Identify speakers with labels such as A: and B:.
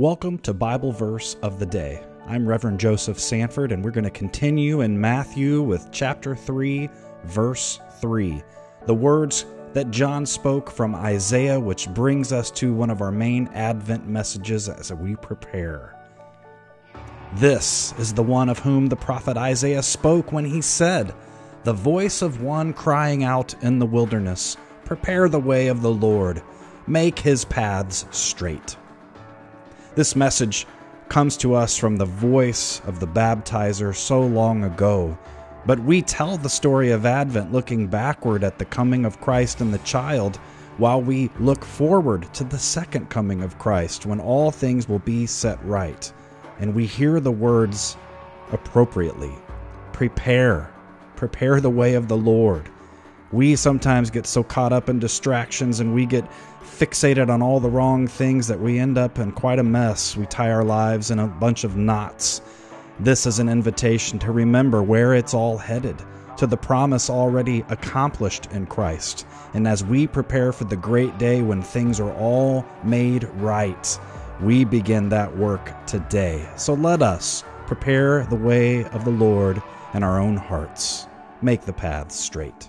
A: Welcome to Bible Verse of the Day. I'm Reverend Joseph Sanford, and we're going to continue in Matthew with chapter 3, verse 3. The words that John spoke from Isaiah, which brings us to one of our main Advent messages as we prepare. This is the one of whom the prophet Isaiah spoke when he said, The voice of one crying out in the wilderness, Prepare the way of the Lord, make his paths straight. This message comes to us from the voice of the baptizer so long ago, but we tell the story of Advent looking backward at the coming of Christ and the child, while we look forward to the second coming of Christ when all things will be set right. And we hear the words appropriately prepare, prepare the way of the Lord. We sometimes get so caught up in distractions and we get fixated on all the wrong things that we end up in quite a mess. We tie our lives in a bunch of knots. This is an invitation to remember where it's all headed, to the promise already accomplished in Christ. And as we prepare for the great day when things are all made right, we begin that work today. So let us prepare the way of the Lord in our own hearts. Make the paths straight.